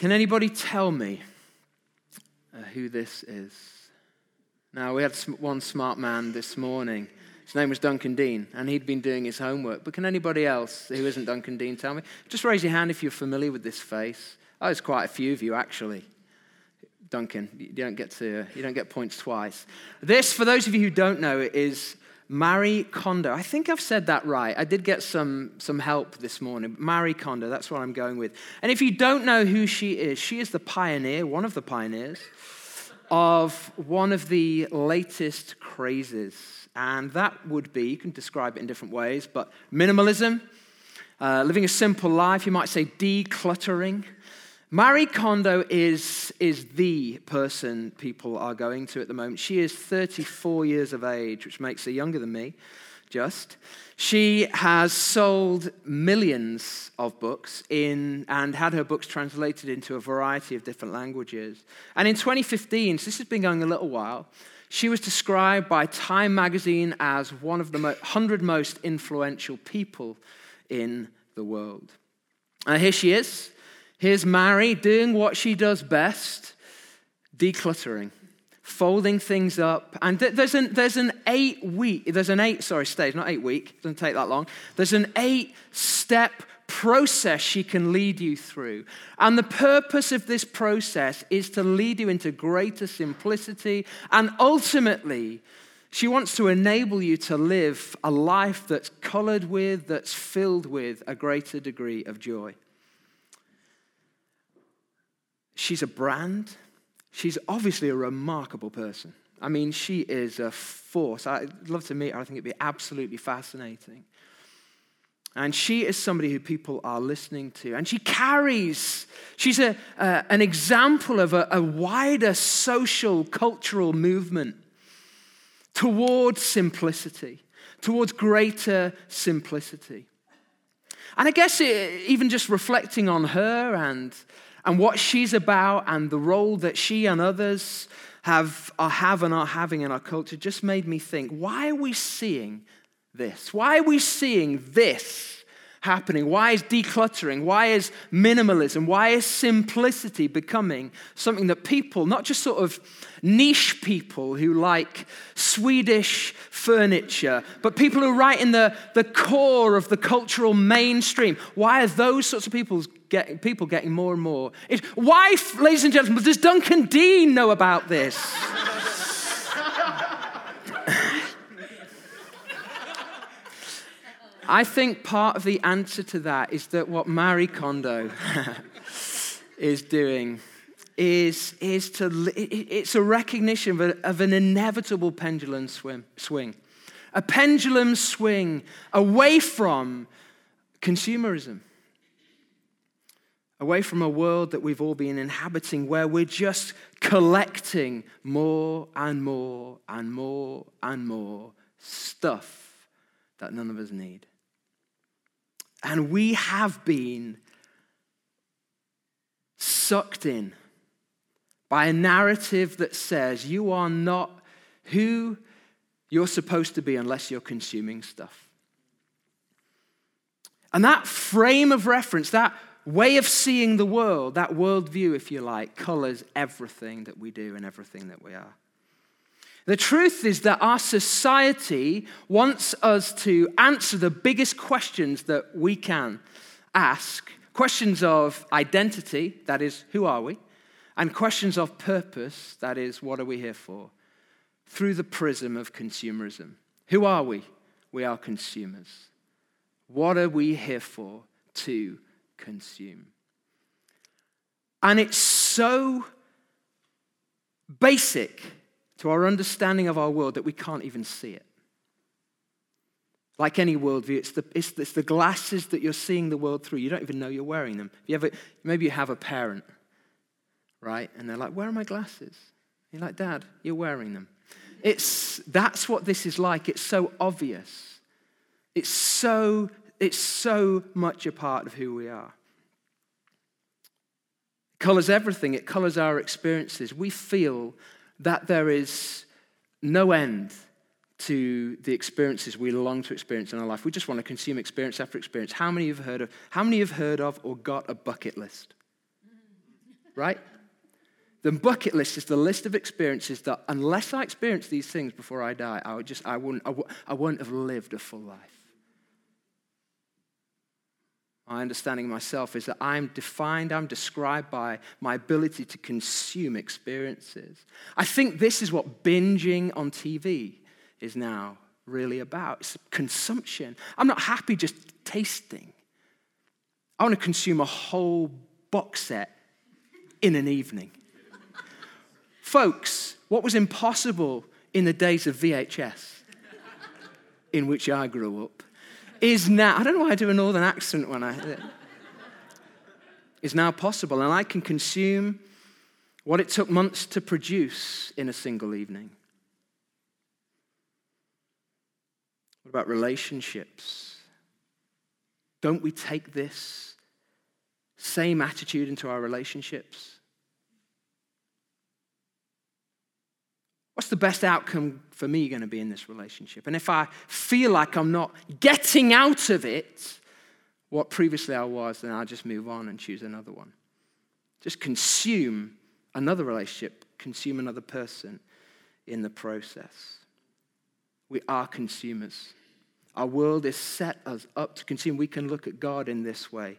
Can anybody tell me uh, who this is? Now, we had one smart man this morning. His name was Duncan Dean, and he'd been doing his homework. But can anybody else who isn't Duncan Dean tell me? Just raise your hand if you're familiar with this face. Oh, there's quite a few of you, actually. Duncan, you don't get to you don't get points twice. This, for those of you who don't know, is Marie Kondo. I think I've said that right. I did get some, some help this morning. Marie Kondo, that's what I'm going with. And if you don't know who she is, she is the pioneer, one of the pioneers, of one of the latest crazes. And that would be, you can describe it in different ways, but minimalism, uh, living a simple life, you might say decluttering. Marie Kondo is, is the person people are going to at the moment. She is 34 years of age, which makes her younger than me, just. She has sold millions of books in, and had her books translated into a variety of different languages. And in 2015, so this has been going a little while, she was described by Time magazine as one of the 100 most influential people in the world. Here she is. Here's Marie doing what she does best decluttering, folding things up. And there's an, there's an eight week, there's an eight, sorry, stage, not eight week, doesn't take that long. There's an eight step process she can lead you through. And the purpose of this process is to lead you into greater simplicity and ultimately, she wants to enable you to live a life that's colored with, that's filled with a greater degree of joy. She's a brand. She's obviously a remarkable person. I mean, she is a force. I'd love to meet her. I think it'd be absolutely fascinating. And she is somebody who people are listening to. And she carries, she's a, uh, an example of a, a wider social, cultural movement towards simplicity, towards greater simplicity. And I guess it, even just reflecting on her and and what she's about and the role that she and others have, are, have and are having in our culture just made me think why are we seeing this? Why are we seeing this happening? Why is decluttering? Why is minimalism? Why is simplicity becoming something that people, not just sort of niche people who like Swedish furniture, but people who are right in the, the core of the cultural mainstream, why are those sorts of people getting, people getting more and more? It, why, ladies and gentlemen, does Duncan Dean know about this? I think part of the answer to that is that what Marie Kondo is doing is, is to, it's a recognition of, a, of an inevitable pendulum swim, swing. A pendulum swing away from consumerism, away from a world that we've all been inhabiting where we're just collecting more and more and more and more stuff that none of us need. And we have been sucked in by a narrative that says you are not who you're supposed to be unless you're consuming stuff. And that frame of reference, that way of seeing the world, that worldview, if you like, colors everything that we do and everything that we are. The truth is that our society wants us to answer the biggest questions that we can ask questions of identity, that is, who are we? And questions of purpose, that is, what are we here for? Through the prism of consumerism. Who are we? We are consumers. What are we here for? To consume. And it's so basic to our understanding of our world that we can't even see it. Like any worldview, it's the, it's, it's the glasses that you're seeing the world through. You don't even know you're wearing them. You ever, maybe you have a parent, right? And they're like, Where are my glasses? You're like, Dad, you're wearing them. It's, that's what this is like. It's so obvious. It's so, it's so much a part of who we are. Colors everything, it colors our experiences. We feel that there is no end to the experiences we long to experience in our life. We just want to consume experience after experience. How many you've heard of, how many have heard of or got a bucket list? right? The bucket list is the list of experiences that, unless I experience these things before I die, I would just, I wouldn't, I, w- I wouldn't have lived a full life. My understanding of myself is that I'm defined, I'm described by my ability to consume experiences. I think this is what binging on TV is now really about. It's consumption. I'm not happy just tasting. I want to consume a whole box set in an evening. Folks, what was impossible in the days of VHS, in which I grew up, is now, I don't know why I do a northern accent when I, is now possible. And I can consume what it took months to produce in a single evening. What about relationships? Don't we take this same attitude into our relationships? What's the best outcome for me going to be in this relationship? And if I feel like I'm not getting out of it what previously I was, then I'll just move on and choose another one. Just consume another relationship, consume another person in the process. We are consumers. Our world is set us up to consume. We can look at God in this way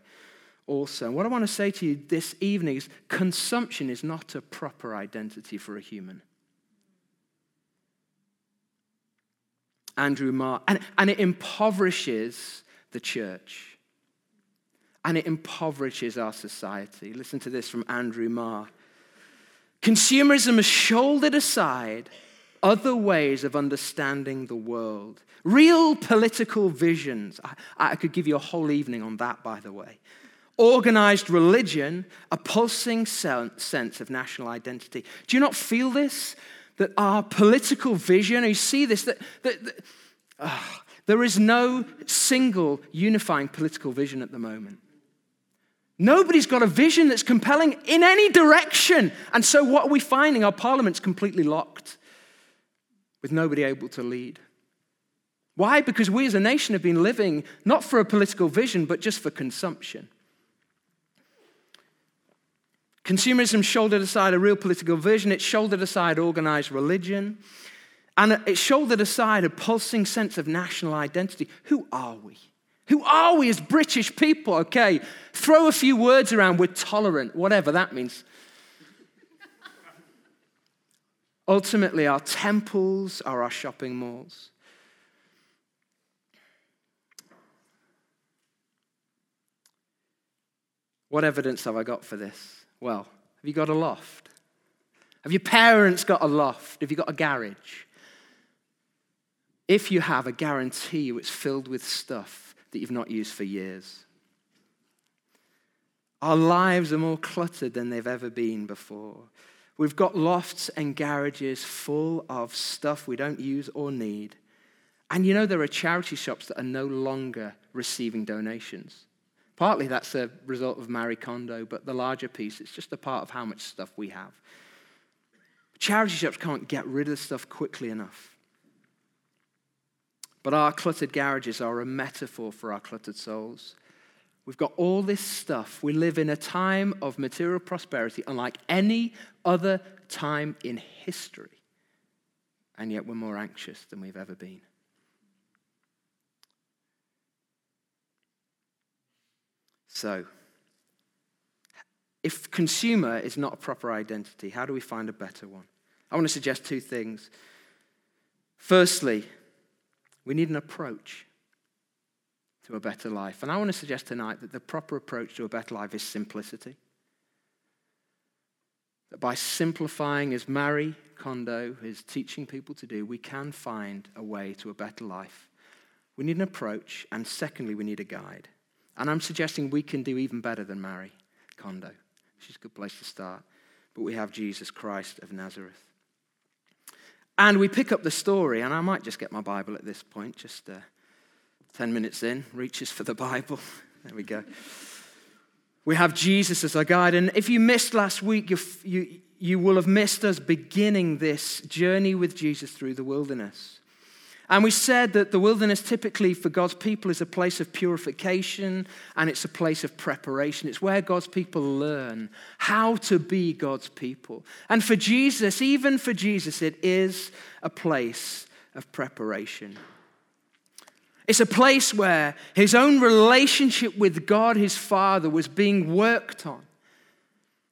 also. And what I want to say to you this evening is consumption is not a proper identity for a human. Andrew Marr, and, and it impoverishes the church. And it impoverishes our society. Listen to this from Andrew Marr. Consumerism has shouldered aside other ways of understanding the world, real political visions. I, I, could give you a whole evening on that, by the way. Organized religion, a pulsing sense of national identity. Do you not feel this? That our political vision, you see this, that, that, that oh, there is no single unifying political vision at the moment. Nobody's got a vision that's compelling in any direction. And so, what are we finding? Our parliament's completely locked with nobody able to lead. Why? Because we as a nation have been living not for a political vision, but just for consumption. Consumerism shouldered aside a real political vision, it shouldered aside organized religion, and it shouldered aside a pulsing sense of national identity. Who are we? Who are we as British people? Okay, throw a few words around, we're tolerant, whatever that means. Ultimately, our temples are our shopping malls. What evidence have I got for this? Well, have you got a loft? Have your parents got a loft? Have you got a garage? If you have, I guarantee you it's filled with stuff that you've not used for years. Our lives are more cluttered than they've ever been before. We've got lofts and garages full of stuff we don't use or need. And you know, there are charity shops that are no longer receiving donations. Partly that's a result of Marie Kondo, but the larger piece, it's just a part of how much stuff we have. Charity shops can't get rid of stuff quickly enough. But our cluttered garages are a metaphor for our cluttered souls. We've got all this stuff. We live in a time of material prosperity unlike any other time in history. And yet we're more anxious than we've ever been. So, if consumer is not a proper identity, how do we find a better one? I want to suggest two things. Firstly, we need an approach to a better life. And I want to suggest tonight that the proper approach to a better life is simplicity. That by simplifying, as Marie Kondo is teaching people to do, we can find a way to a better life. We need an approach, and secondly, we need a guide. And I'm suggesting we can do even better than Marie Kondo. She's a good place to start. But we have Jesus Christ of Nazareth. And we pick up the story, and I might just get my Bible at this point, just uh, 10 minutes in, reaches for the Bible. there we go. We have Jesus as our guide. And if you missed last week, you, you, you will have missed us beginning this journey with Jesus through the wilderness. And we said that the wilderness typically for God's people is a place of purification and it's a place of preparation. It's where God's people learn how to be God's people. And for Jesus, even for Jesus, it is a place of preparation. It's a place where his own relationship with God, his Father, was being worked on.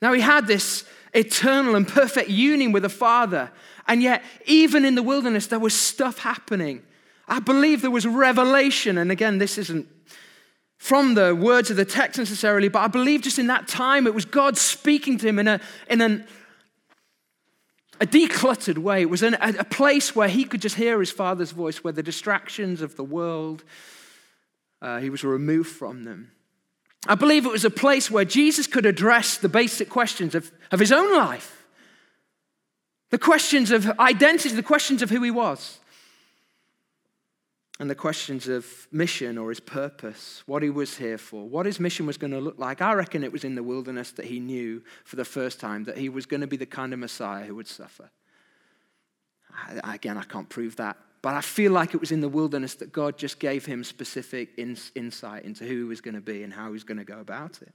Now, he had this eternal and perfect union with the Father, and yet, even in the wilderness, there was stuff happening. I believe there was revelation, and again, this isn't from the words of the text necessarily, but I believe just in that time it was God speaking to him in a, in an, a decluttered way. It was a, a place where he could just hear his father's voice, where the distractions of the world, uh, he was removed from them. I believe it was a place where Jesus could address the basic questions of, of his own life the questions of identity, the questions of who he was, and the questions of mission or his purpose, what he was here for, what his mission was going to look like. I reckon it was in the wilderness that he knew for the first time that he was going to be the kind of Messiah who would suffer. I, again, I can't prove that. But I feel like it was in the wilderness that God just gave him specific insight into who he was going to be and how he was going to go about it.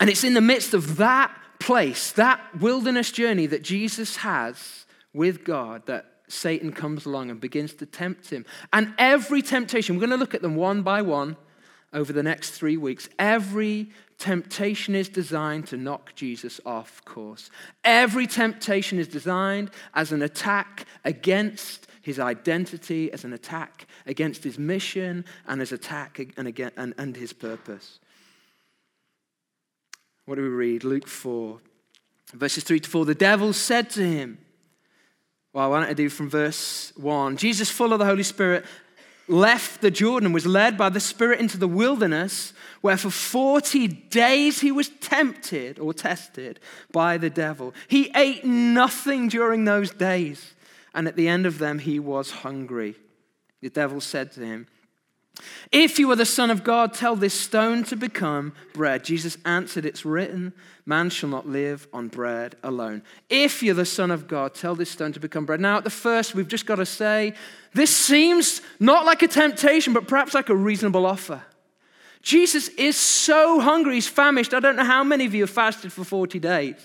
And it's in the midst of that place, that wilderness journey that Jesus has with God, that Satan comes along and begins to tempt him. And every temptation, we're going to look at them one by one over the next three weeks. Every temptation is designed to knock Jesus off course. Every temptation is designed as an attack against his identity, as an attack against his mission, and as attack and, and his purpose. What do we read? Luke 4, verses 3 to 4. The devil said to him, well, why don't I do from verse 1? Jesus, full of the Holy Spirit, left the Jordan, was led by the Spirit into the wilderness, where for 40 days he was tempted or tested by the devil. He ate nothing during those days, and at the end of them he was hungry. The devil said to him, if you are the Son of God, tell this stone to become bread. Jesus answered, It's written, man shall not live on bread alone. If you're the Son of God, tell this stone to become bread. Now, at the first, we've just got to say, this seems not like a temptation, but perhaps like a reasonable offer. Jesus is so hungry, he's famished. I don't know how many of you have fasted for 40 days.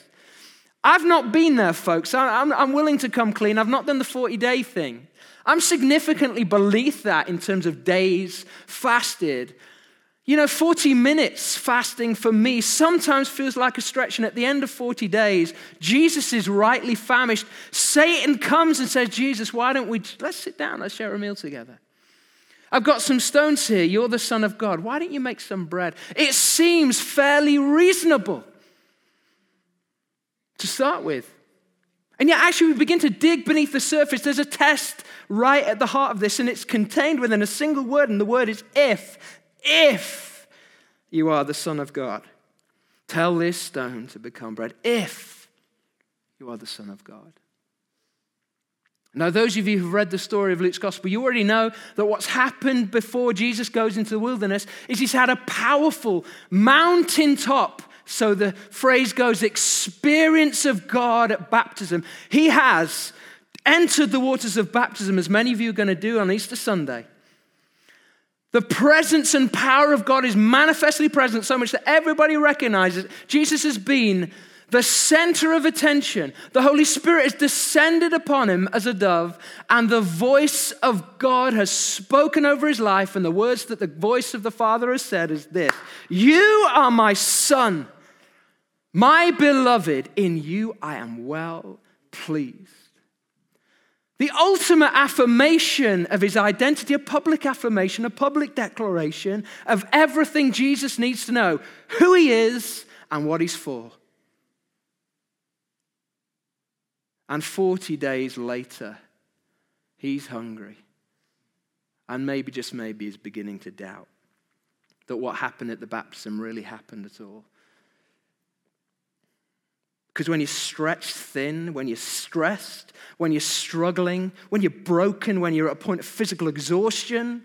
I've not been there, folks. I'm, willing to come clean. I've not done the 40 day thing. I'm significantly beneath that in terms of days fasted. You know, 40 minutes fasting for me sometimes feels like a stretch. And at the end of 40 days, Jesus is rightly famished. Satan comes and says, Jesus, why don't we, let's sit down, let's share a meal together. I've got some stones here. You're the Son of God. Why don't you make some bread? It seems fairly reasonable to start with. And yet, actually, we begin to dig beneath the surface. There's a test right at the heart of this, and it's contained within a single word, and the word is if. If you are the Son of God, tell this stone to become bread. If you are the Son of God. Now, those of you who've read the story of Luke's gospel, you already know that what's happened before Jesus goes into the wilderness is he's had a powerful mountaintop. So the phrase goes, experience of God at baptism. He has entered the waters of baptism, as many of you are going to do on Easter Sunday, the presence and power of God is manifestly present so much that everybody recognizes Jesus has been the center of attention. The Holy Spirit has descended upon him as a dove, and the voice of God has spoken over his life. And the words that the voice of the Father has said is this You are my son, my beloved. In you I am well pleased. The ultimate affirmation of his identity, a public affirmation, a public declaration of everything Jesus needs to know who he is and what he's for. And 40 days later, he's hungry. And maybe, just maybe, is beginning to doubt that what happened at the baptism really happened at all. Because when you're stretched thin, when you're stressed, when you're struggling, when you're broken, when you're at a point of physical exhaustion,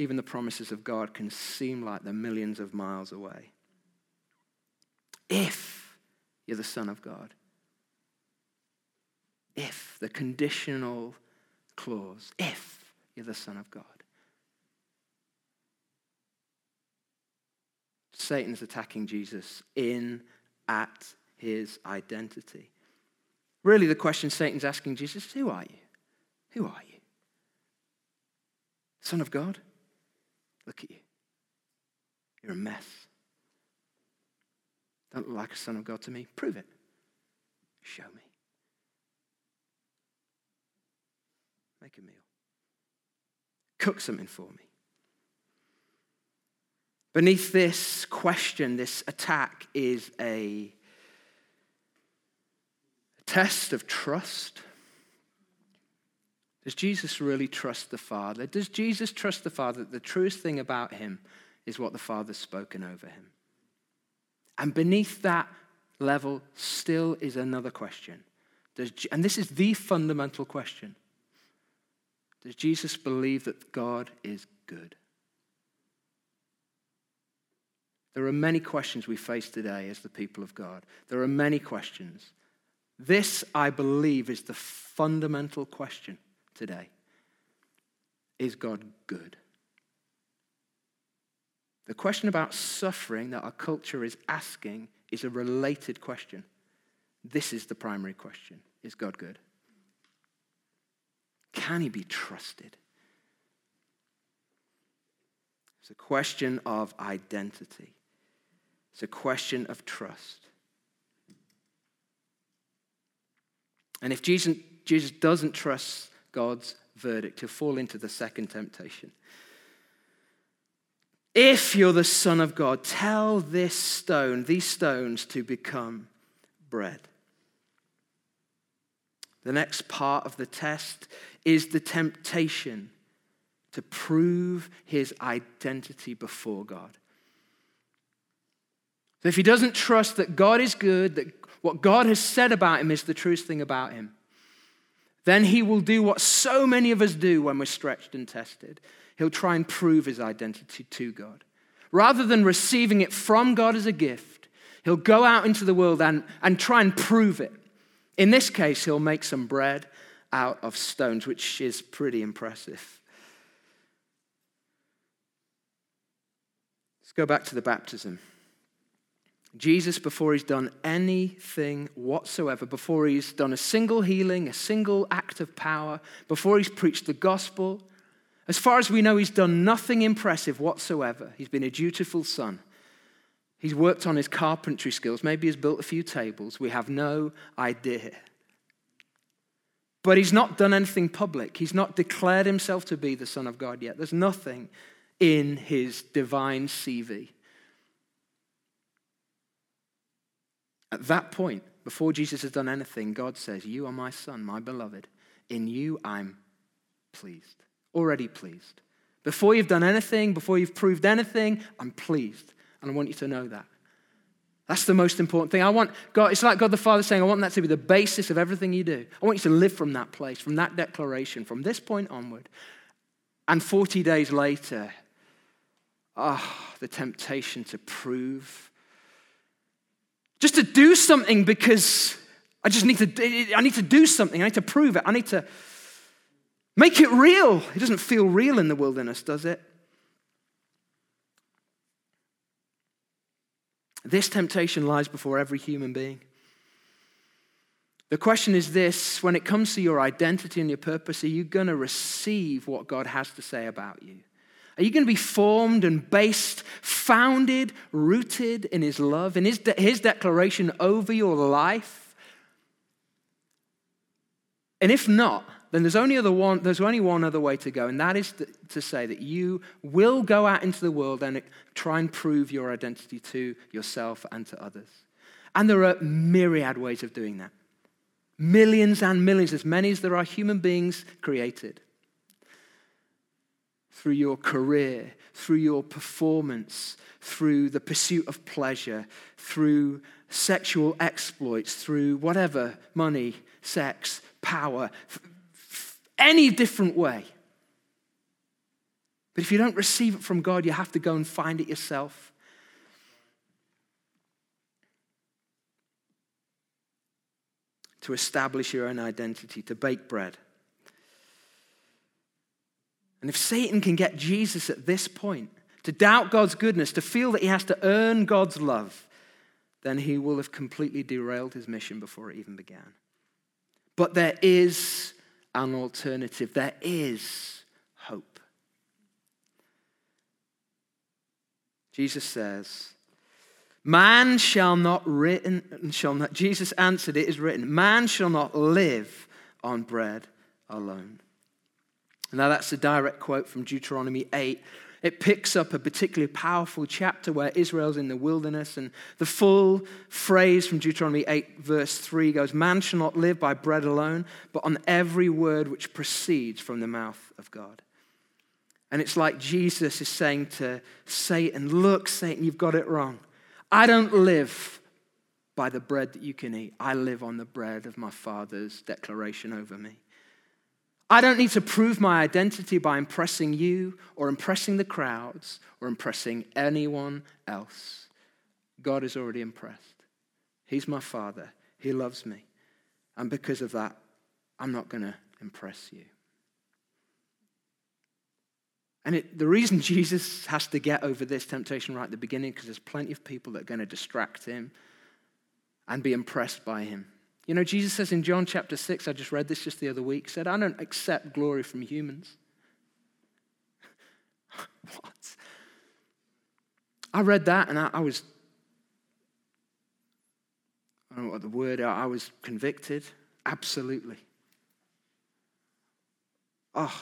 even the promises of God can seem like they're millions of miles away. If you're the Son of God. If, the conditional clause, if you're the Son of God. Satan's attacking Jesus in, at his identity. Really, the question Satan's asking Jesus who are you? Who are you? Son of God? Look at you. You're a mess. Don't look like a son of God to me. Prove it. Show me. Make a meal. Cook something for me. Beneath this question, this attack, is a test of trust. Does Jesus really trust the Father? Does Jesus trust the Father that the truest thing about him is what the Father's spoken over him? And beneath that level still is another question. Does, and this is the fundamental question Does Jesus believe that God is good? There are many questions we face today as the people of God. There are many questions. This, I believe, is the fundamental question today. Is God good? The question about suffering that our culture is asking is a related question. This is the primary question Is God good? Can he be trusted? It's a question of identity. It's a question of trust. And if Jesus, Jesus doesn't trust God's verdict, he'll fall into the second temptation. If you're the Son of God, tell this stone, these stones, to become bread. The next part of the test is the temptation to prove his identity before God. So if he doesn't trust that God is good, that what God has said about him is the truest thing about him, then he will do what so many of us do when we're stretched and tested. He'll try and prove his identity to God. Rather than receiving it from God as a gift, he'll go out into the world and, and try and prove it. In this case, he'll make some bread out of stones, which is pretty impressive. Let's go back to the baptism. Jesus, before he's done anything whatsoever, before he's done a single healing, a single act of power, before he's preached the gospel, as far as we know, he's done nothing impressive whatsoever. He's been a dutiful son. He's worked on his carpentry skills. Maybe he's built a few tables. We have no idea. But he's not done anything public. He's not declared himself to be the Son of God yet. There's nothing in his divine CV. At that point, before Jesus has done anything, God says, You are my son, my beloved. In you I'm pleased, already pleased. Before you've done anything, before you've proved anything, I'm pleased. And I want you to know that. That's the most important thing. I want God, it's like God the Father saying, I want that to be the basis of everything you do. I want you to live from that place, from that declaration, from this point onward. And 40 days later, ah, oh, the temptation to prove just to do something because I just need to, I need to do something. I need to prove it. I need to make it real. It doesn't feel real in the wilderness, does it? This temptation lies before every human being. The question is this when it comes to your identity and your purpose, are you going to receive what God has to say about you? Are you going to be formed and based, founded, rooted in His love, in His, de- his declaration over your life? And if not, then there's only, other one, there's only one other way to go, and that is to, to say that you will go out into the world and uh, try and prove your identity to yourself and to others. And there are myriad ways of doing that. Millions and millions, as many as there are human beings created through your career, through your performance, through the pursuit of pleasure, through sexual exploits, through whatever money, sex, power, any different way. But if you don't receive it from God, you have to go and find it yourself. to establish your own identity, to bake bread. And if Satan can get Jesus at this point, to doubt God's goodness, to feel that he has to earn God's love, then he will have completely derailed his mission before it even began. But there is an alternative, there is hope. Jesus says, Man shall not written shall not Jesus answered it is written man shall not live on bread alone now, that's a direct quote from Deuteronomy 8. It picks up a particularly powerful chapter where Israel's in the wilderness, and the full phrase from Deuteronomy 8, verse 3 goes Man shall not live by bread alone, but on every word which proceeds from the mouth of God. And it's like Jesus is saying to Satan, Look, Satan, you've got it wrong. I don't live by the bread that you can eat, I live on the bread of my Father's declaration over me. I don't need to prove my identity by impressing you or impressing the crowds or impressing anyone else. God is already impressed. He's my father. He loves me. And because of that, I'm not going to impress you. And it, the reason Jesus has to get over this temptation right at the beginning, because there's plenty of people that are going to distract him and be impressed by him. You know, Jesus says in John chapter 6, I just read this just the other week, said, I don't accept glory from humans. what? I read that and I, I, was, I don't know what the word, I was convicted. Absolutely. Oh,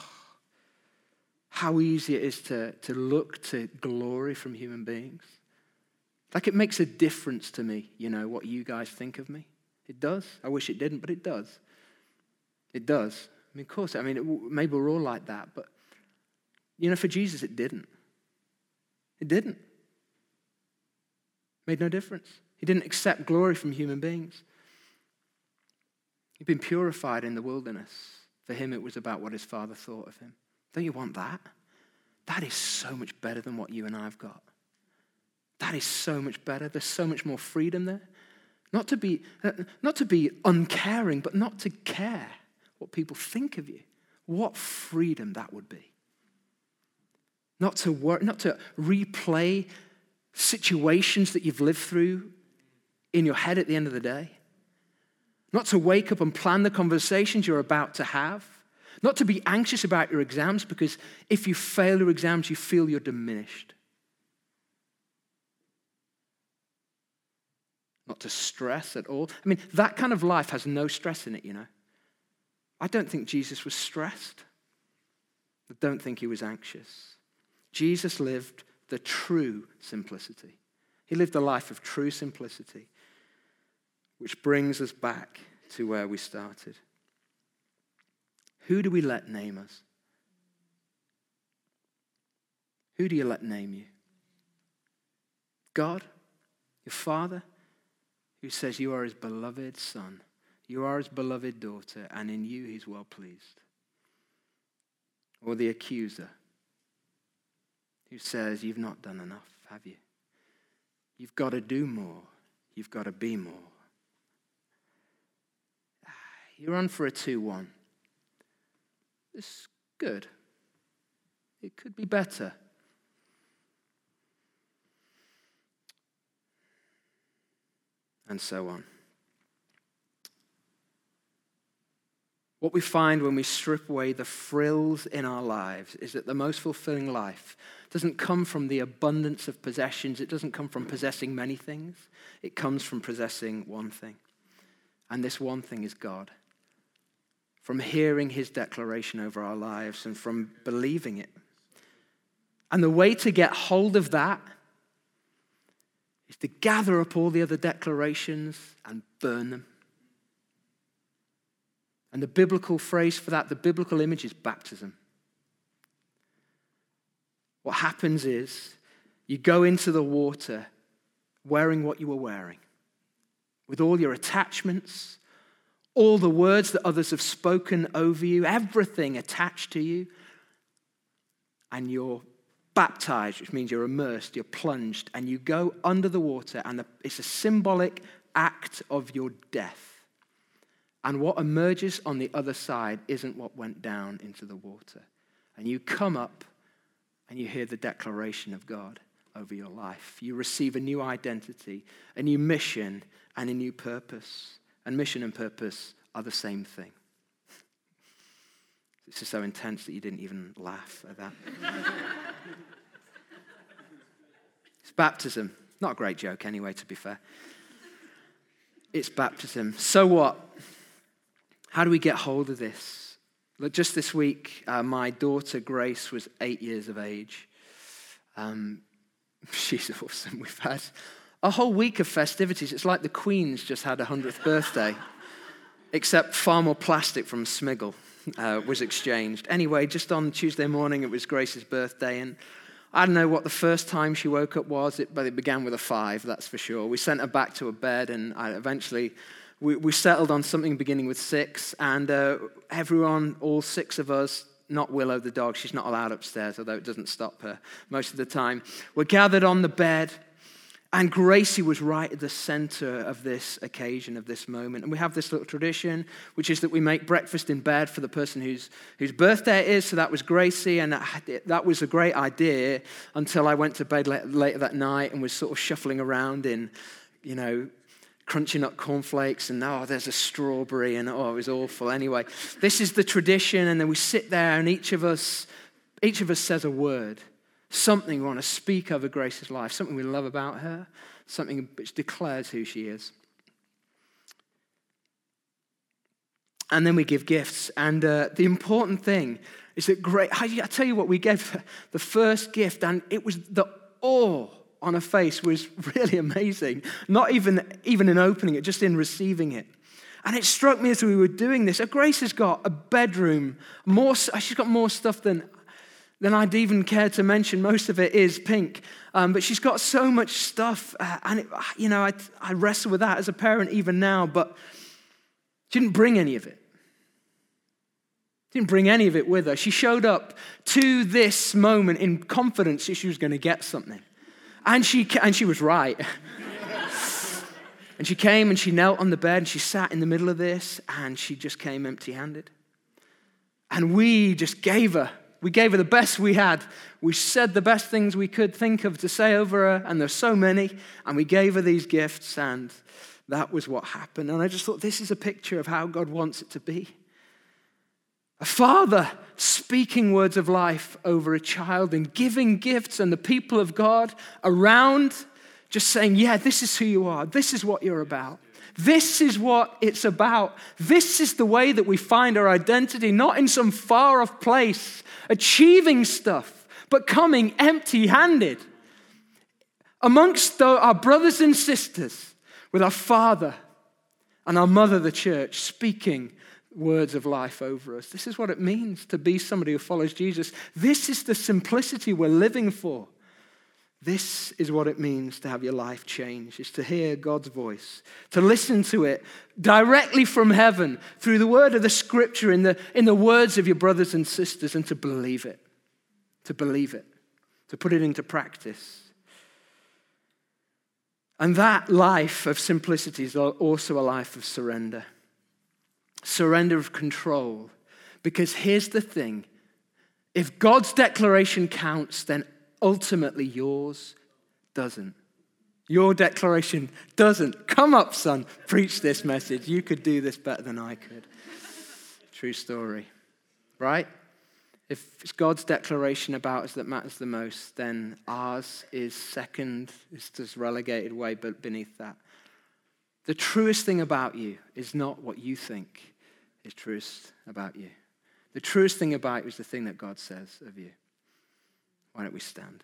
how easy it is to, to look to glory from human beings. Like it makes a difference to me, you know, what you guys think of me. It does. I wish it didn't, but it does. It does. I mean, of course, I mean, it, maybe we're all like that, but, you know, for Jesus, it didn't. It didn't. Made no difference. He didn't accept glory from human beings. He'd been purified in the wilderness. For him, it was about what his father thought of him. Don't you want that? That is so much better than what you and I have got. That is so much better. There's so much more freedom there. Not to be, uh, not to be uncaring, but not to care what people think of you. What freedom that would be. Not to work, not to replay situations that you've lived through in your head at the end of the day. Not to wake up and plan the conversations you're about to have. Not to be anxious about your exams because if you fail your exams, you feel you're diminished. Not to stress at all. I mean, that kind of life has no stress in it, you know. I don't think Jesus was stressed. I don't think he was anxious. Jesus lived the true simplicity. He lived a life of true simplicity, which brings us back to where we started. Who do we let name us? Who do you let name you? God? Your Father? Who says, You are his beloved son, you are his beloved daughter, and in you he's well pleased. Or the accuser, who says, You've not done enough, have you? You've got to do more, you've got to be more. You're on for a 2 1. It's good. It could be better. And so on. What we find when we strip away the frills in our lives is that the most fulfilling life doesn't come from the abundance of possessions, it doesn't come from possessing many things, it comes from possessing one thing. And this one thing is God. From hearing his declaration over our lives and from believing it. And the way to get hold of that is to gather up all the other declarations and burn them. And the biblical phrase for that, the biblical image is baptism. What happens is you go into the water wearing what you were wearing, with all your attachments, all the words that others have spoken over you, everything attached to you, and you're baptized, which means you're immersed, you're plunged, and you go under the water, and it's a symbolic act of your death. And what emerges on the other side isn't what went down into the water. And you come up and you hear the declaration of God over your life. You receive a new identity, a new mission, and a new purpose. And mission and purpose are the same thing. This is so intense that you didn't even laugh at that. it's baptism. Not a great joke, anyway, to be fair. It's baptism. So what? How do we get hold of this? Look, just this week, uh, my daughter Grace was eight years of age. Um, she's awesome. We've had a whole week of festivities. It's like the Queen's just had a 100th birthday, except far more plastic from Smiggle uh, was exchanged. Anyway, just on Tuesday morning, it was Grace's birthday, and I don't know what the first time she woke up was, it, but it began with a five, that's for sure. We sent her back to her bed, and I eventually we, we settled on something beginning with six, and uh, everyone, all six of us, not Willow the dog, she's not allowed upstairs, although it doesn't stop her most of the time, were gathered on the bed and Gracie was right at the center of this occasion, of this moment. And we have this little tradition, which is that we make breakfast in bed for the person whose, whose birthday it is. So that was Gracie, and that, that was a great idea until I went to bed later that night and was sort of shuffling around in, you know, crunching up cornflakes and oh there's a strawberry and oh it was awful anyway this is the tradition and then we sit there and each of us each of us says a word something we want to speak over Grace's life, something we love about her, something which declares who she is. And then we give gifts. And uh, the important thing is that great, I tell you what, we gave the first gift, and it was the awe on her face was really amazing. Not even, even in opening it, just in receiving it. And it struck me as we were doing this. Grace has got a bedroom, more, she's got more stuff than than I'd even care to mention. Most of it is pink. Um, but she's got so much stuff. Uh, and, it, you know, I, I wrestle with that as a parent even now, but she didn't bring any of it. Didn't bring any of it with her. She showed up to this moment in confidence that she was going to get something. And she, and she was right. and she came and she knelt on the bed and she sat in the middle of this and she just came empty handed. And we just gave her we gave her the best we had. We said the best things we could think of to say over her, and there's so many. And we gave her these gifts, and that was what happened. And I just thought, this is a picture of how God wants it to be. A father speaking words of life over a child and giving gifts, and the people of God around just saying, Yeah, this is who you are, this is what you're about. This is what it's about. This is the way that we find our identity, not in some far off place, achieving stuff, but coming empty handed amongst our brothers and sisters with our Father and our Mother, the church, speaking words of life over us. This is what it means to be somebody who follows Jesus. This is the simplicity we're living for. This is what it means to have your life change, is to hear God's voice, to listen to it directly from heaven through the word of the scripture in the, in the words of your brothers and sisters, and to believe it, to believe it, to put it into practice. And that life of simplicity is also a life of surrender, surrender of control. Because here's the thing if God's declaration counts, then ultimately yours doesn't. Your declaration doesn't. Come up, son, preach this message. You could do this better than I could. True story, right? If it's God's declaration about us that matters the most, then ours is second, it's just relegated way beneath that. The truest thing about you is not what you think is truest about you. The truest thing about you is the thing that God says of you. Why don't we stand?